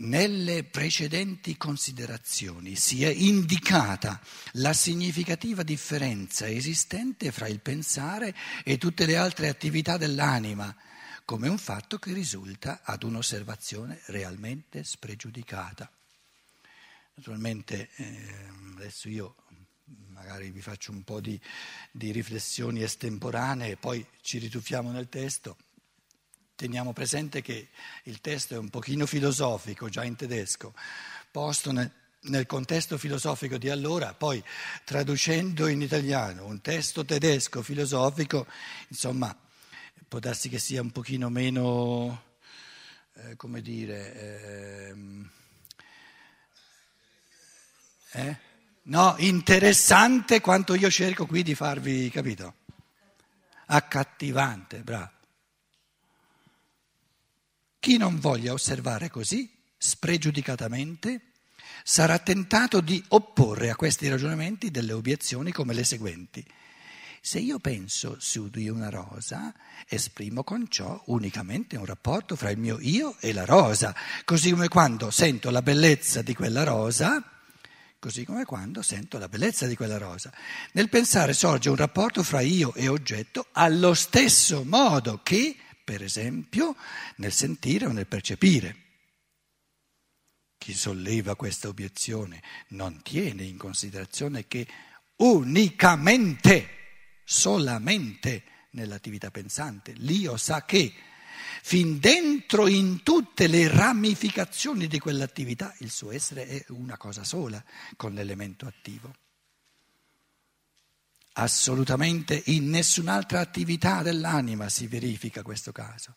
nelle precedenti considerazioni si è indicata la significativa differenza esistente fra il pensare e tutte le altre attività dell'anima, come un fatto che risulta ad un'osservazione realmente spregiudicata. Naturalmente eh, adesso io magari vi faccio un po' di, di riflessioni estemporanee e poi ci rituffiamo nel testo. Teniamo presente che il testo è un pochino filosofico, già in tedesco, posto nel, nel contesto filosofico di allora, poi traducendo in italiano un testo tedesco filosofico, insomma, può darsi che sia un pochino meno, eh, come dire, ehm, eh? no, interessante quanto io cerco qui di farvi, capito? Accattivante, bravo. Chi non voglia osservare così, spregiudicatamente, sarà tentato di opporre a questi ragionamenti delle obiezioni come le seguenti. Se io penso su di una rosa, esprimo con ciò unicamente un rapporto fra il mio io e la rosa, così come quando sento la bellezza di quella rosa, così come quando sento la bellezza di quella rosa. Nel pensare sorge un rapporto fra io e oggetto allo stesso modo che per esempio nel sentire o nel percepire. Chi solleva questa obiezione non tiene in considerazione che unicamente, solamente nell'attività pensante, l'io sa che fin dentro in tutte le ramificazioni di quell'attività il suo essere è una cosa sola con l'elemento attivo. Assolutamente in nessun'altra attività dell'anima si verifica questo caso.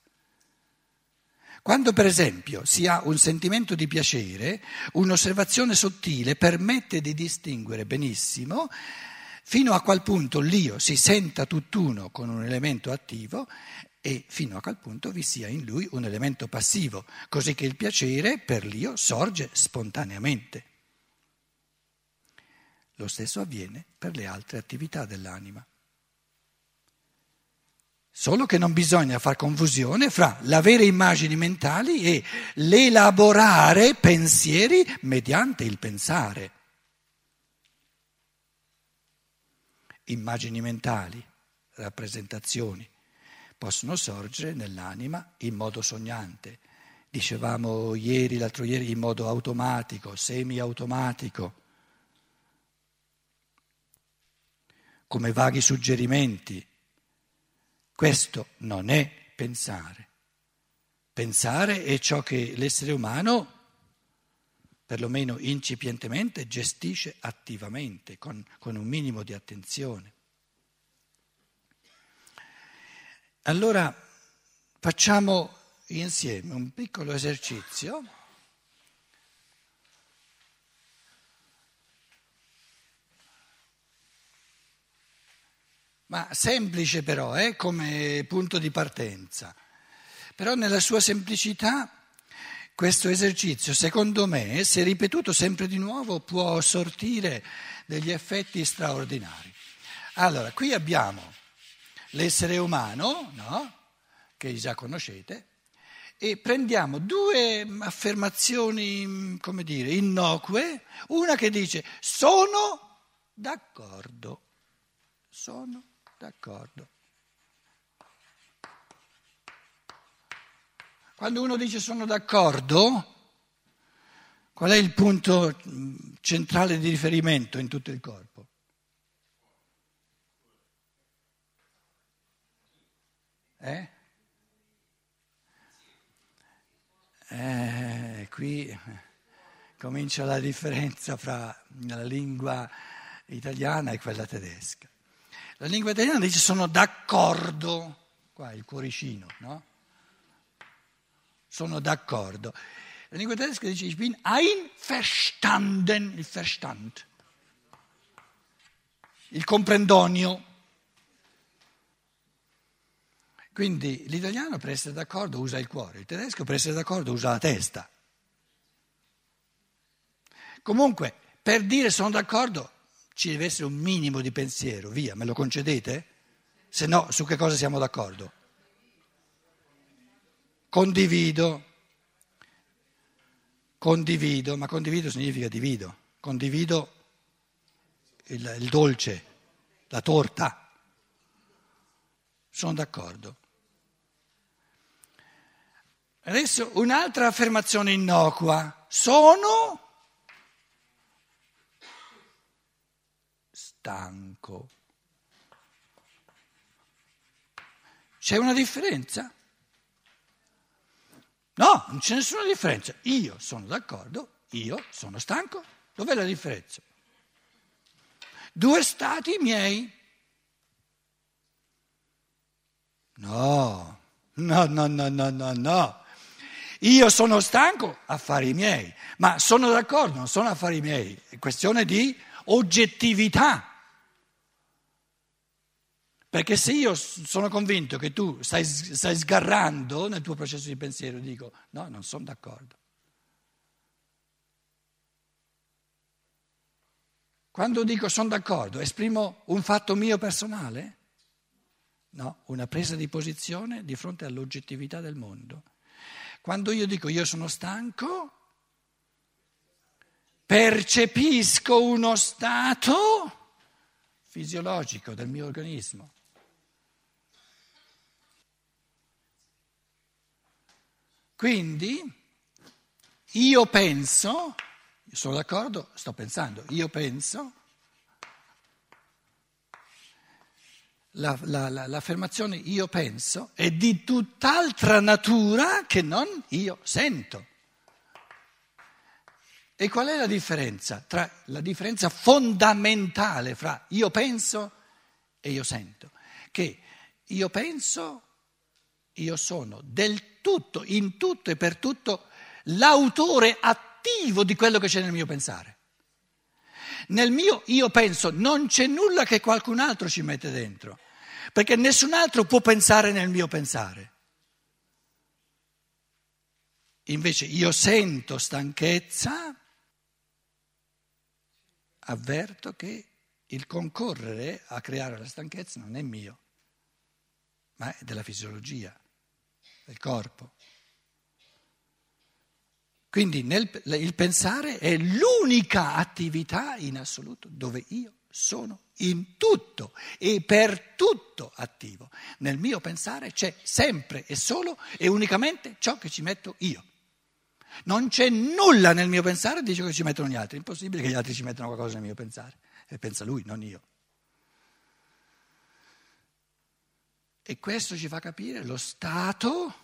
Quando per esempio si ha un sentimento di piacere, un'osservazione sottile permette di distinguere benissimo fino a qual punto l'io si senta tutt'uno con un elemento attivo e fino a qual punto vi sia in lui un elemento passivo, così che il piacere per l'io sorge spontaneamente. Lo stesso avviene per le altre attività dell'anima. Solo che non bisogna far confusione fra l'avere immagini mentali e l'elaborare pensieri mediante il pensare. Immagini mentali, rappresentazioni, possono sorgere nell'anima in modo sognante. Dicevamo ieri, l'altro ieri, in modo automatico, semi-automatico come vaghi suggerimenti. Questo non è pensare. Pensare è ciò che l'essere umano, perlomeno incipientemente, gestisce attivamente, con, con un minimo di attenzione. Allora facciamo insieme un piccolo esercizio. Ma semplice però eh, come punto di partenza. Però nella sua semplicità questo esercizio, secondo me, se ripetuto sempre di nuovo, può sortire degli effetti straordinari. Allora, qui abbiamo l'essere umano, no? che già conoscete, e prendiamo due affermazioni, come dire, innocue, una che dice sono d'accordo, sono D'accordo. Quando uno dice sono d'accordo, qual è il punto centrale di riferimento in tutto il corpo? Eh? Eh, qui comincia la differenza fra la lingua italiana e quella tedesca. La lingua italiana dice sono d'accordo, qua il cuoricino, no? Sono d'accordo. La lingua tedesca dice ich bin einverstanden, il Verstand, il comprendonio. Quindi l'italiano per essere d'accordo usa il cuore, il tedesco per essere d'accordo usa la testa. Comunque, per dire sono d'accordo ci deve essere un minimo di pensiero, via, me lo concedete? Se no, su che cosa siamo d'accordo? Condivido. condivido, ma condivido significa divido, condivido il, il dolce, la torta. Sono d'accordo. Adesso un'altra affermazione innocua. Sono stanco. C'è una differenza? No, non c'è nessuna differenza. Io sono d'accordo, io sono stanco. Dov'è la differenza? Due stati miei. No, no, no, no, no, no, no. Io sono stanco, affari miei, ma sono d'accordo, non sono affari miei, è questione di oggettività. Perché se io sono convinto che tu stai, stai sgarrando nel tuo processo di pensiero, dico no, non sono d'accordo. Quando dico sono d'accordo, esprimo un fatto mio personale? No, una presa di posizione di fronte all'oggettività del mondo. Quando io dico io sono stanco, percepisco uno stato fisiologico del mio organismo. Quindi io penso, sono d'accordo, sto pensando, io penso, la, la, la, l'affermazione io penso è di tutt'altra natura che non io sento. E qual è la differenza? Tra, la differenza fondamentale fra io penso e io sento? Che io penso, io sono del tutto, in tutto e per tutto, l'autore attivo di quello che c'è nel mio pensare. Nel mio io penso non c'è nulla che qualcun altro ci mette dentro, perché nessun altro può pensare nel mio pensare. Invece io sento stanchezza, avverto che il concorrere a creare la stanchezza non è mio, ma è della fisiologia del corpo. Quindi nel, il pensare è l'unica attività in assoluto dove io sono in tutto e per tutto attivo. Nel mio pensare c'è sempre e solo e unicamente ciò che ci metto io. Non c'è nulla nel mio pensare di ciò che ci mettono gli altri. È impossibile che gli altri ci mettano qualcosa nel mio pensare. E pensa lui, non io. E questo ci fa capire lo stato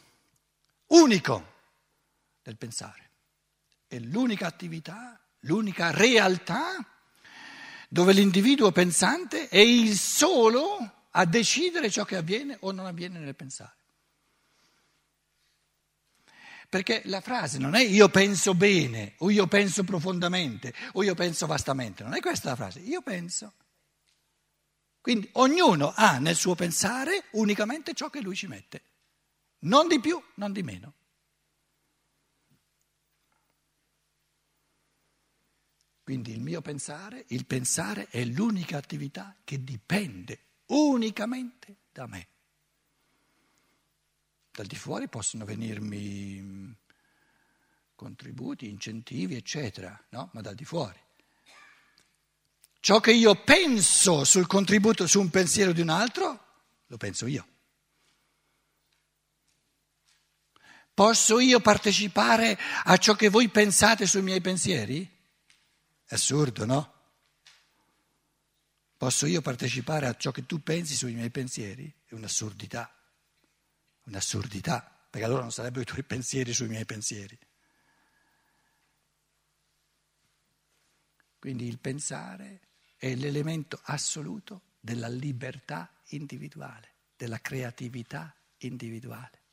unico del pensare. È l'unica attività, l'unica realtà dove l'individuo pensante è il solo a decidere ciò che avviene o non avviene nel pensare. Perché la frase non è io penso bene, o io penso profondamente, o io penso vastamente, non è questa la frase, io penso. Quindi ognuno ha nel suo pensare unicamente ciò che lui ci mette, non di più, non di meno. Quindi il mio pensare, il pensare è l'unica attività che dipende unicamente da me. Dal di fuori possono venirmi mm, contributi, incentivi, eccetera, no? Ma dal di fuori. Ciò che io penso sul contributo, su un pensiero di un altro, lo penso io. Posso io partecipare a ciò che voi pensate sui miei pensieri? Assurdo, no? Posso io partecipare a ciò che tu pensi sui miei pensieri? È un'assurdità, un'assurdità, perché allora non sarebbero i tuoi pensieri sui miei pensieri. Quindi il pensare è l'elemento assoluto della libertà individuale, della creatività individuale.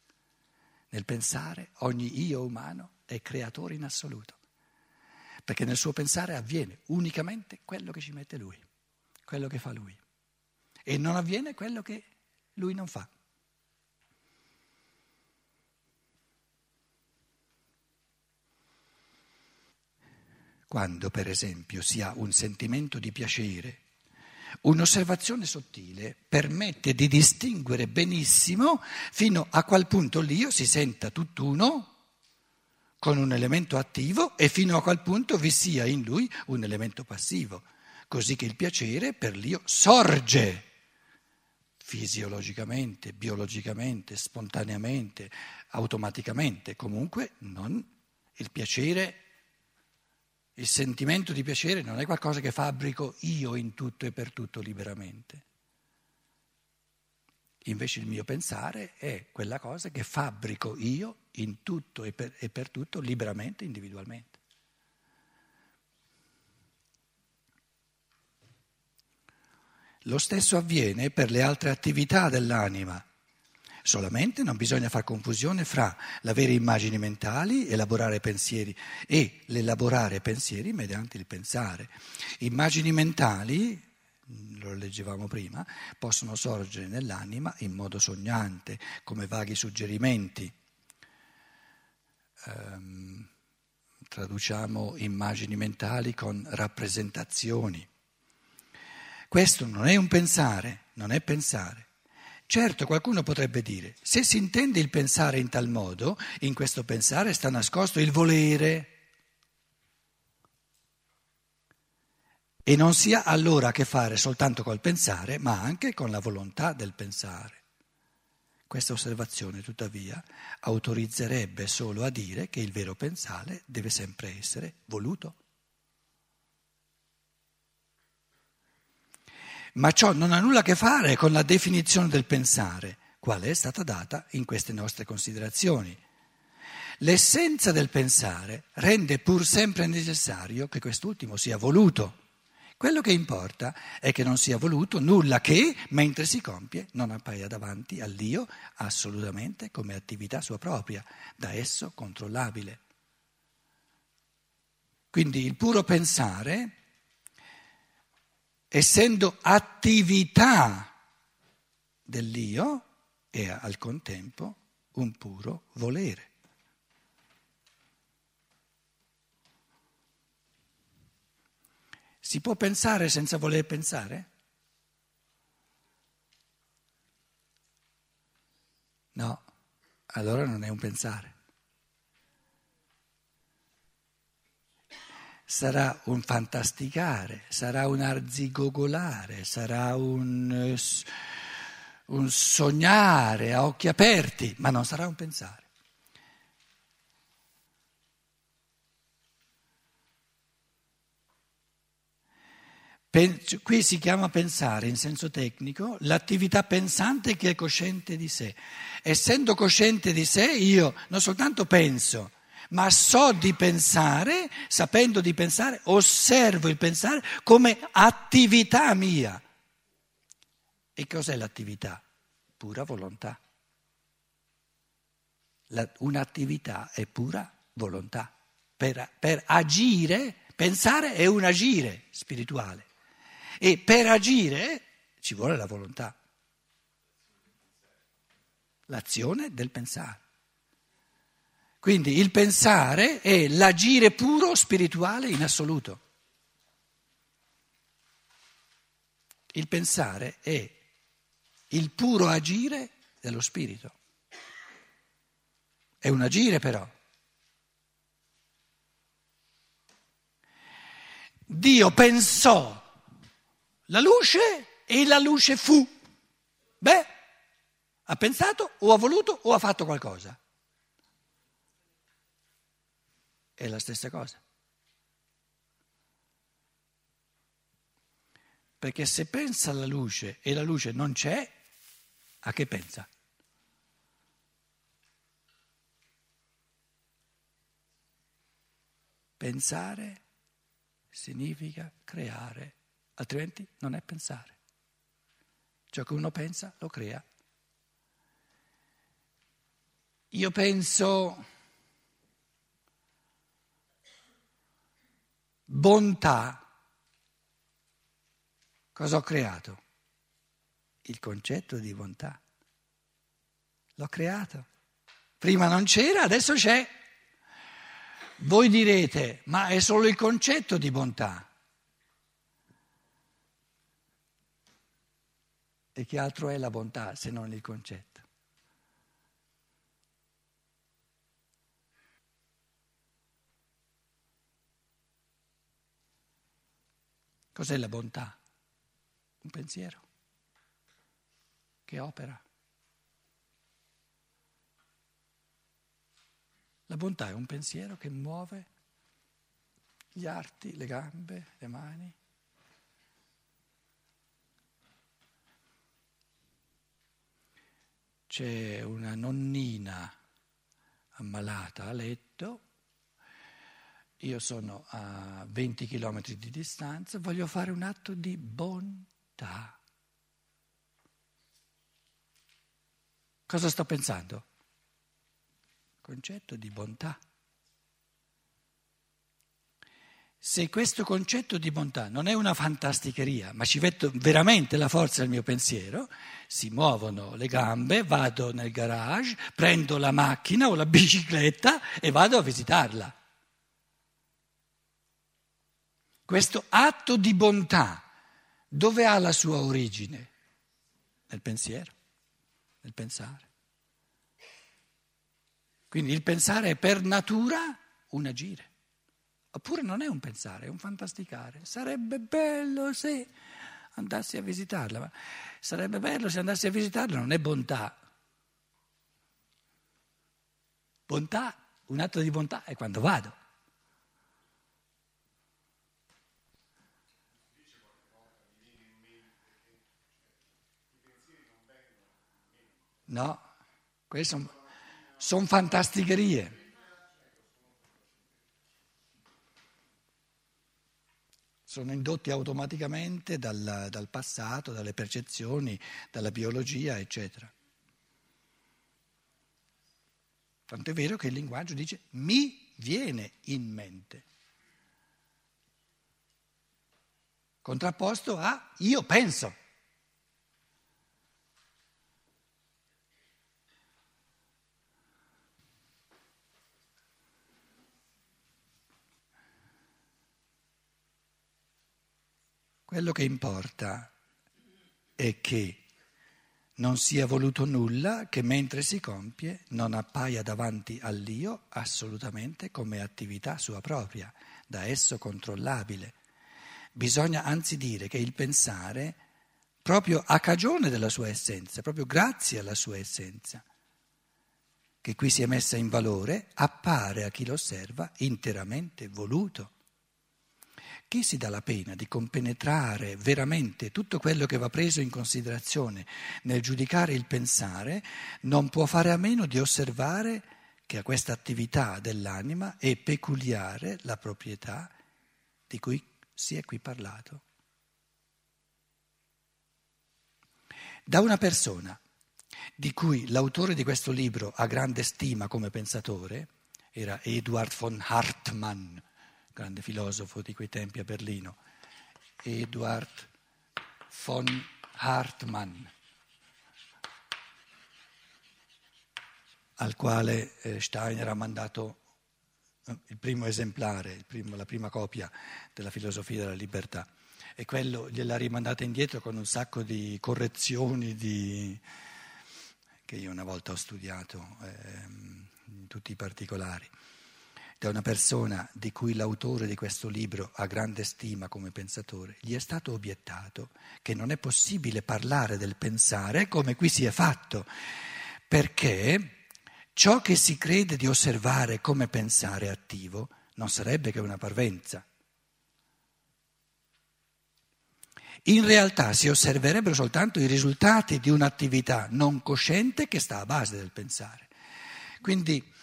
Nel pensare ogni io umano è creatore in assoluto, perché nel suo pensare avviene unicamente quello che ci mette lui, quello che fa lui, e non avviene quello che lui non fa. Quando, per esempio, si ha un sentimento di piacere, un'osservazione sottile permette di distinguere benissimo fino a qual punto l'io si senta tutt'uno con un elemento attivo e fino a quel punto vi sia in lui un elemento passivo, così che il piacere per l'io sorge fisiologicamente, biologicamente, spontaneamente, automaticamente, comunque non il piacere, il sentimento di piacere non è qualcosa che fabbrico io in tutto e per tutto liberamente. Invece il mio pensare è quella cosa che fabbrico io in tutto e per, e per tutto liberamente, individualmente. Lo stesso avviene per le altre attività dell'anima. Solamente non bisogna fare confusione fra l'avere immagini mentali, elaborare pensieri e l'elaborare pensieri mediante il pensare. Immagini mentali lo leggevamo prima, possono sorgere nell'anima in modo sognante, come vaghi suggerimenti. Um, traduciamo immagini mentali con rappresentazioni. Questo non è un pensare, non è pensare. Certo, qualcuno potrebbe dire, se si intende il pensare in tal modo, in questo pensare sta nascosto il volere. E non si ha allora a che fare soltanto col pensare, ma anche con la volontà del pensare. Questa osservazione, tuttavia, autorizzerebbe solo a dire che il vero pensare deve sempre essere voluto. Ma ciò non ha nulla a che fare con la definizione del pensare, quale è stata data in queste nostre considerazioni. L'essenza del pensare rende pur sempre necessario che quest'ultimo sia voluto. Quello che importa è che non sia voluto nulla che, mentre si compie, non appaia davanti all'io assolutamente come attività sua propria, da esso controllabile. Quindi il puro pensare, essendo attività dell'io, è al contempo un puro volere. Si può pensare senza voler pensare? No, allora non è un pensare. Sarà un fantasticare, sarà un arzigogolare, sarà un, un sognare a occhi aperti, ma non sarà un pensare. Qui si chiama pensare in senso tecnico l'attività pensante che è cosciente di sé. Essendo cosciente di sé io non soltanto penso, ma so di pensare, sapendo di pensare, osservo il pensare come attività mia. E cos'è l'attività? Pura volontà. La, un'attività è pura volontà. Per, per agire, pensare è un agire spirituale. E per agire ci vuole la volontà, l'azione del pensare. Quindi il pensare è l'agire puro spirituale in assoluto. Il pensare è il puro agire dello spirito. È un agire però. Dio pensò la luce e la luce fu. Beh, ha pensato o ha voluto o ha fatto qualcosa. È la stessa cosa. Perché se pensa alla luce e la luce non c'è, a che pensa? Pensare significa creare altrimenti non è pensare. Ciò che uno pensa lo crea. Io penso bontà. Cosa ho creato? Il concetto di bontà. L'ho creato. Prima non c'era, adesso c'è. Voi direte, ma è solo il concetto di bontà. E che altro è la bontà se non il concetto? Cos'è la bontà? Un pensiero che opera. La bontà è un pensiero che muove gli arti, le gambe, le mani. C'è una nonnina ammalata a letto, io sono a 20 km di distanza, voglio fare un atto di bontà. Cosa sto pensando? Concetto di bontà. Se questo concetto di bontà non è una fantasticheria, ma ci metto veramente la forza del mio pensiero, si muovono le gambe, vado nel garage, prendo la macchina o la bicicletta e vado a visitarla. Questo atto di bontà, dove ha la sua origine? Nel pensiero, nel pensare. Quindi il pensare è per natura un agire. Oppure non è un pensare, è un fantasticare. Sarebbe bello se andassi a visitarla, ma sarebbe bello se andassi a visitarla, non è bontà. Bontà, un atto di bontà è quando vado. No, queste sono son fantasticherie. sono indotti automaticamente dal, dal passato, dalle percezioni, dalla biologia, eccetera. Tanto è vero che il linguaggio dice mi viene in mente. Contrapposto a io penso. Quello che importa è che non sia voluto nulla che mentre si compie non appaia davanti all'io assolutamente come attività sua propria, da esso controllabile. Bisogna anzi dire che il pensare, proprio a cagione della sua essenza, proprio grazie alla sua essenza, che qui si è messa in valore, appare a chi lo osserva interamente voluto. Chi si dà la pena di compenetrare veramente tutto quello che va preso in considerazione nel giudicare il pensare, non può fare a meno di osservare che a questa attività dell'anima è peculiare la proprietà di cui si è qui parlato. Da una persona di cui l'autore di questo libro ha grande stima come pensatore, era Eduard von Hartmann, grande filosofo di quei tempi a Berlino, Eduard von Hartmann, al quale eh, Steiner ha mandato eh, il primo esemplare, il primo, la prima copia della filosofia della libertà. E quello gliel'ha rimandata indietro con un sacco di correzioni di, che io una volta ho studiato, eh, in tutti i particolari da una persona di cui l'autore di questo libro ha grande stima come pensatore, gli è stato obiettato che non è possibile parlare del pensare come qui si è fatto, perché ciò che si crede di osservare come pensare attivo non sarebbe che una parvenza. In realtà si osserverebbero soltanto i risultati di un'attività non cosciente che sta a base del pensare. Quindi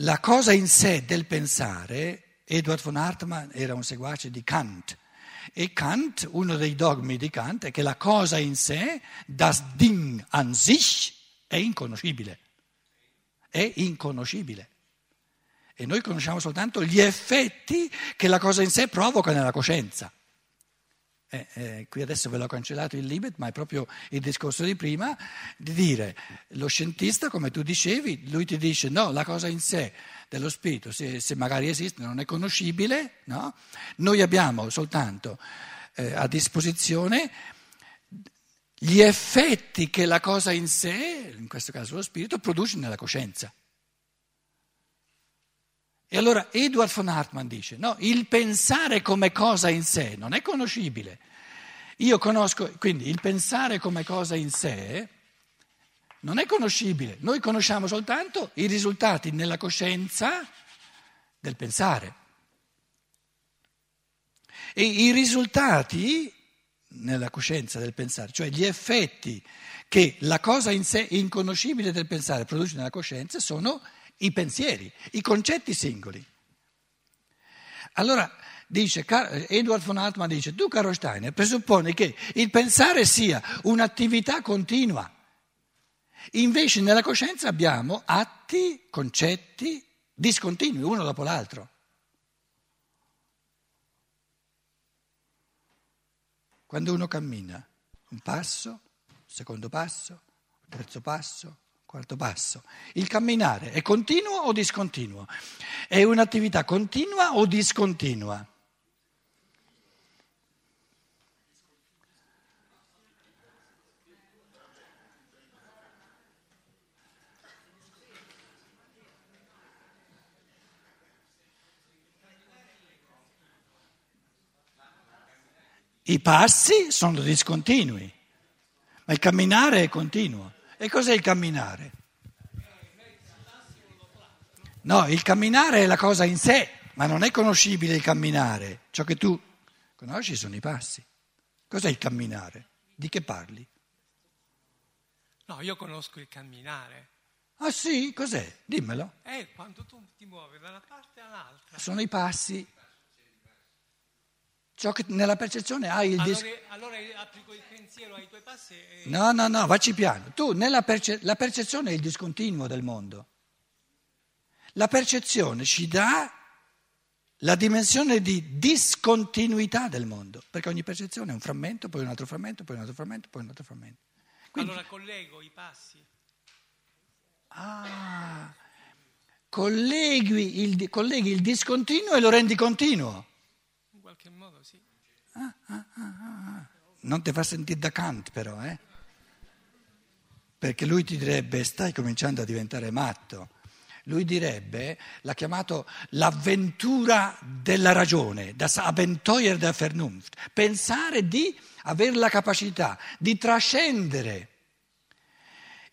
la cosa in sé del pensare, Edward von Hartmann era un seguace di Kant, e Kant, uno dei dogmi di Kant è che la cosa in sé, das Ding an sich, è inconoscibile. È inconoscibile. E noi conosciamo soltanto gli effetti che la cosa in sé provoca nella coscienza. Eh, eh, qui adesso ve l'ho cancellato il limit, ma è proprio il discorso di prima di dire lo scientista, come tu dicevi, lui ti dice no, la cosa in sé dello spirito, se, se magari esiste, non è conoscibile, no? noi abbiamo soltanto eh, a disposizione gli effetti che la cosa in sé, in questo caso lo spirito, produce nella coscienza. E allora Edward von Hartmann dice, no, il pensare come cosa in sé non è conoscibile. Io conosco, quindi il pensare come cosa in sé non è conoscibile. Noi conosciamo soltanto i risultati nella coscienza del pensare. E i risultati nella coscienza del pensare, cioè gli effetti che la cosa in sé inconoscibile del pensare produce nella coscienza sono i pensieri, i concetti singoli. Allora dice, Edward von Hartmann dice, tu caro Steiner presupponi che il pensare sia un'attività continua, invece nella coscienza abbiamo atti, concetti discontinui, uno dopo l'altro. Quando uno cammina, un passo, secondo passo, terzo passo, quarto passo. Il camminare è continuo o discontinuo? È un'attività continua o discontinua? I passi sono discontinui, ma il camminare è continuo. E cos'è il camminare? No, il camminare è la cosa in sé, ma non è conoscibile il camminare. Ciò che tu conosci sono i passi. Cos'è il camminare? Di che parli? No, io conosco il camminare. Ah sì? Cos'è? Dimmelo. È quando tu ti muovi da una parte all'altra. Sono i passi. Ciò che nella percezione hai il allora, allora applico il pensiero ai tuoi passi. E... No, no, no, vacci piano. Tu, nella perce... la percezione è il discontinuo del mondo. La percezione ci dà la dimensione di discontinuità del mondo, perché ogni percezione è un frammento, poi un altro frammento, poi un altro frammento, poi un altro frammento. Quindi... Allora collego i passi. Ah, colleghi il, colleghi il discontinuo e lo rendi continuo qualche modo sì. Ah, ah, ah, non ti fa sentire da Kant però, eh? Perché lui ti direbbe stai cominciando a diventare matto. Lui direbbe, l'ha chiamato l'avventura della ragione, das Abenteuer der Vernunft, pensare di avere la capacità di trascendere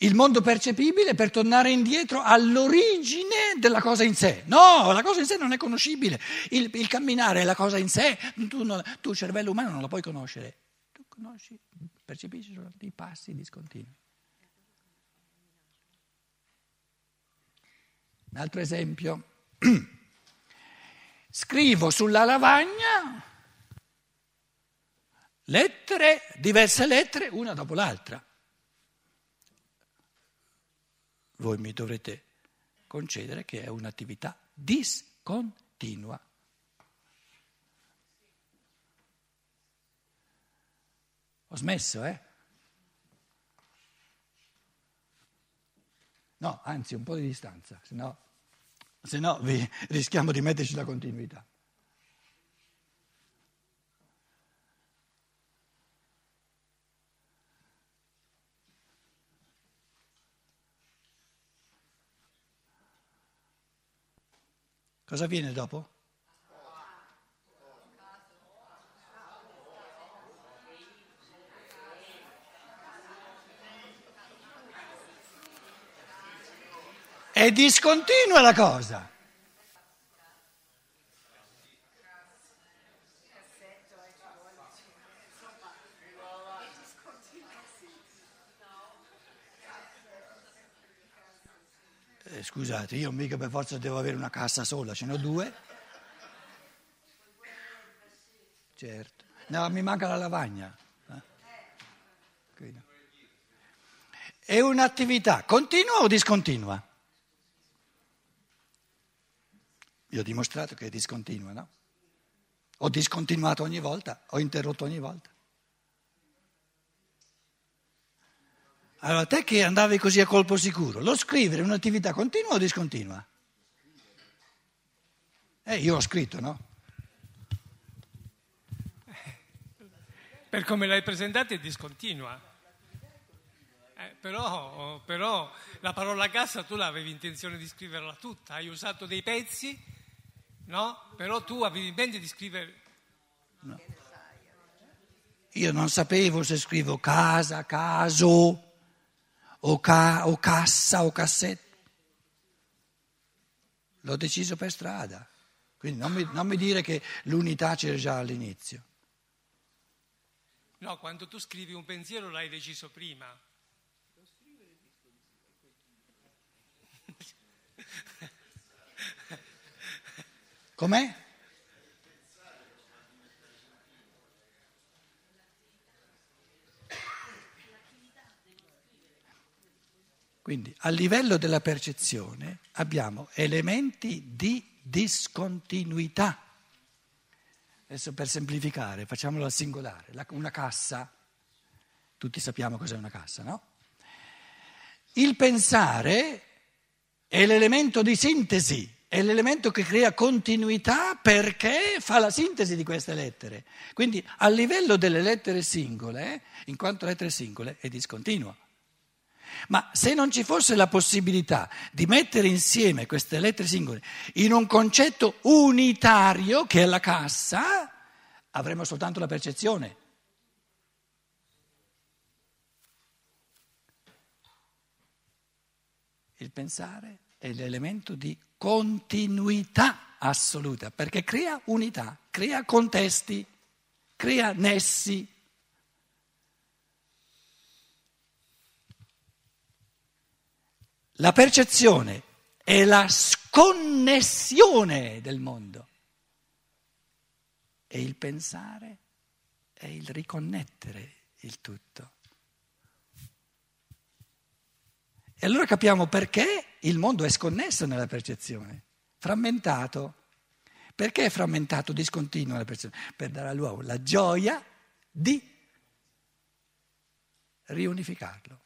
il mondo percepibile per tornare indietro all'origine della cosa in sé. No, la cosa in sé non è conoscibile. Il, il camminare è la cosa in sé. Tu, non, tu, cervello umano, non la puoi conoscere. Tu conosci, percepisci solo i passi discontinui. Un altro esempio. Scrivo sulla lavagna lettere, diverse lettere, una dopo l'altra voi mi dovrete concedere che è un'attività discontinua. Ho smesso, eh? No, anzi un po' di distanza, se no, se no rischiamo di metterci la continuità. Cosa viene dopo? È discontinua la cosa. eh, scusate, io mica per forza devo avere una cassa sola, ce ne ho due. Certo. No, mi manca la lavagna. Eh? È un'attività continua o discontinua? Io ho dimostrato che è discontinua, no? Ho discontinuato ogni volta, ho interrotto ogni volta. Allora, te che andavi così a colpo sicuro, lo scrivere è un'attività continua o discontinua? Eh, io ho scritto, no? Per come l'hai presentata è discontinua. Eh, però, però, la parola cassa tu l'avevi intenzione di scriverla tutta, hai usato dei pezzi no? Però tu avevi in mente di scrivere... Io non sapevo se scrivo casa, caso, o, ca, o cassa o cassetto. L'ho deciso per strada. Quindi non mi, non mi dire che l'unità c'era già all'inizio. No, quando tu scrivi un pensiero l'hai deciso prima. Com'è? Quindi a livello della percezione abbiamo elementi di discontinuità. Adesso per semplificare, facciamolo al singolare. una cassa, tutti sappiamo cos'è una cassa, no? Il pensare è l'elemento di sintesi, è l'elemento che crea continuità perché fa la sintesi di queste lettere. Quindi a livello delle lettere singole, in quanto lettere singole, è discontinua. Ma se non ci fosse la possibilità di mettere insieme queste lettere singole in un concetto unitario che è la cassa, avremmo soltanto la percezione. Il pensare è l'elemento di continuità assoluta, perché crea unità, crea contesti, crea nessi. La percezione è la sconnessione del mondo e il pensare è il riconnettere il tutto. E allora capiamo perché il mondo è sconnesso nella percezione, frammentato. Perché è frammentato, discontinuo nella percezione? Per dare all'uomo la gioia di riunificarlo.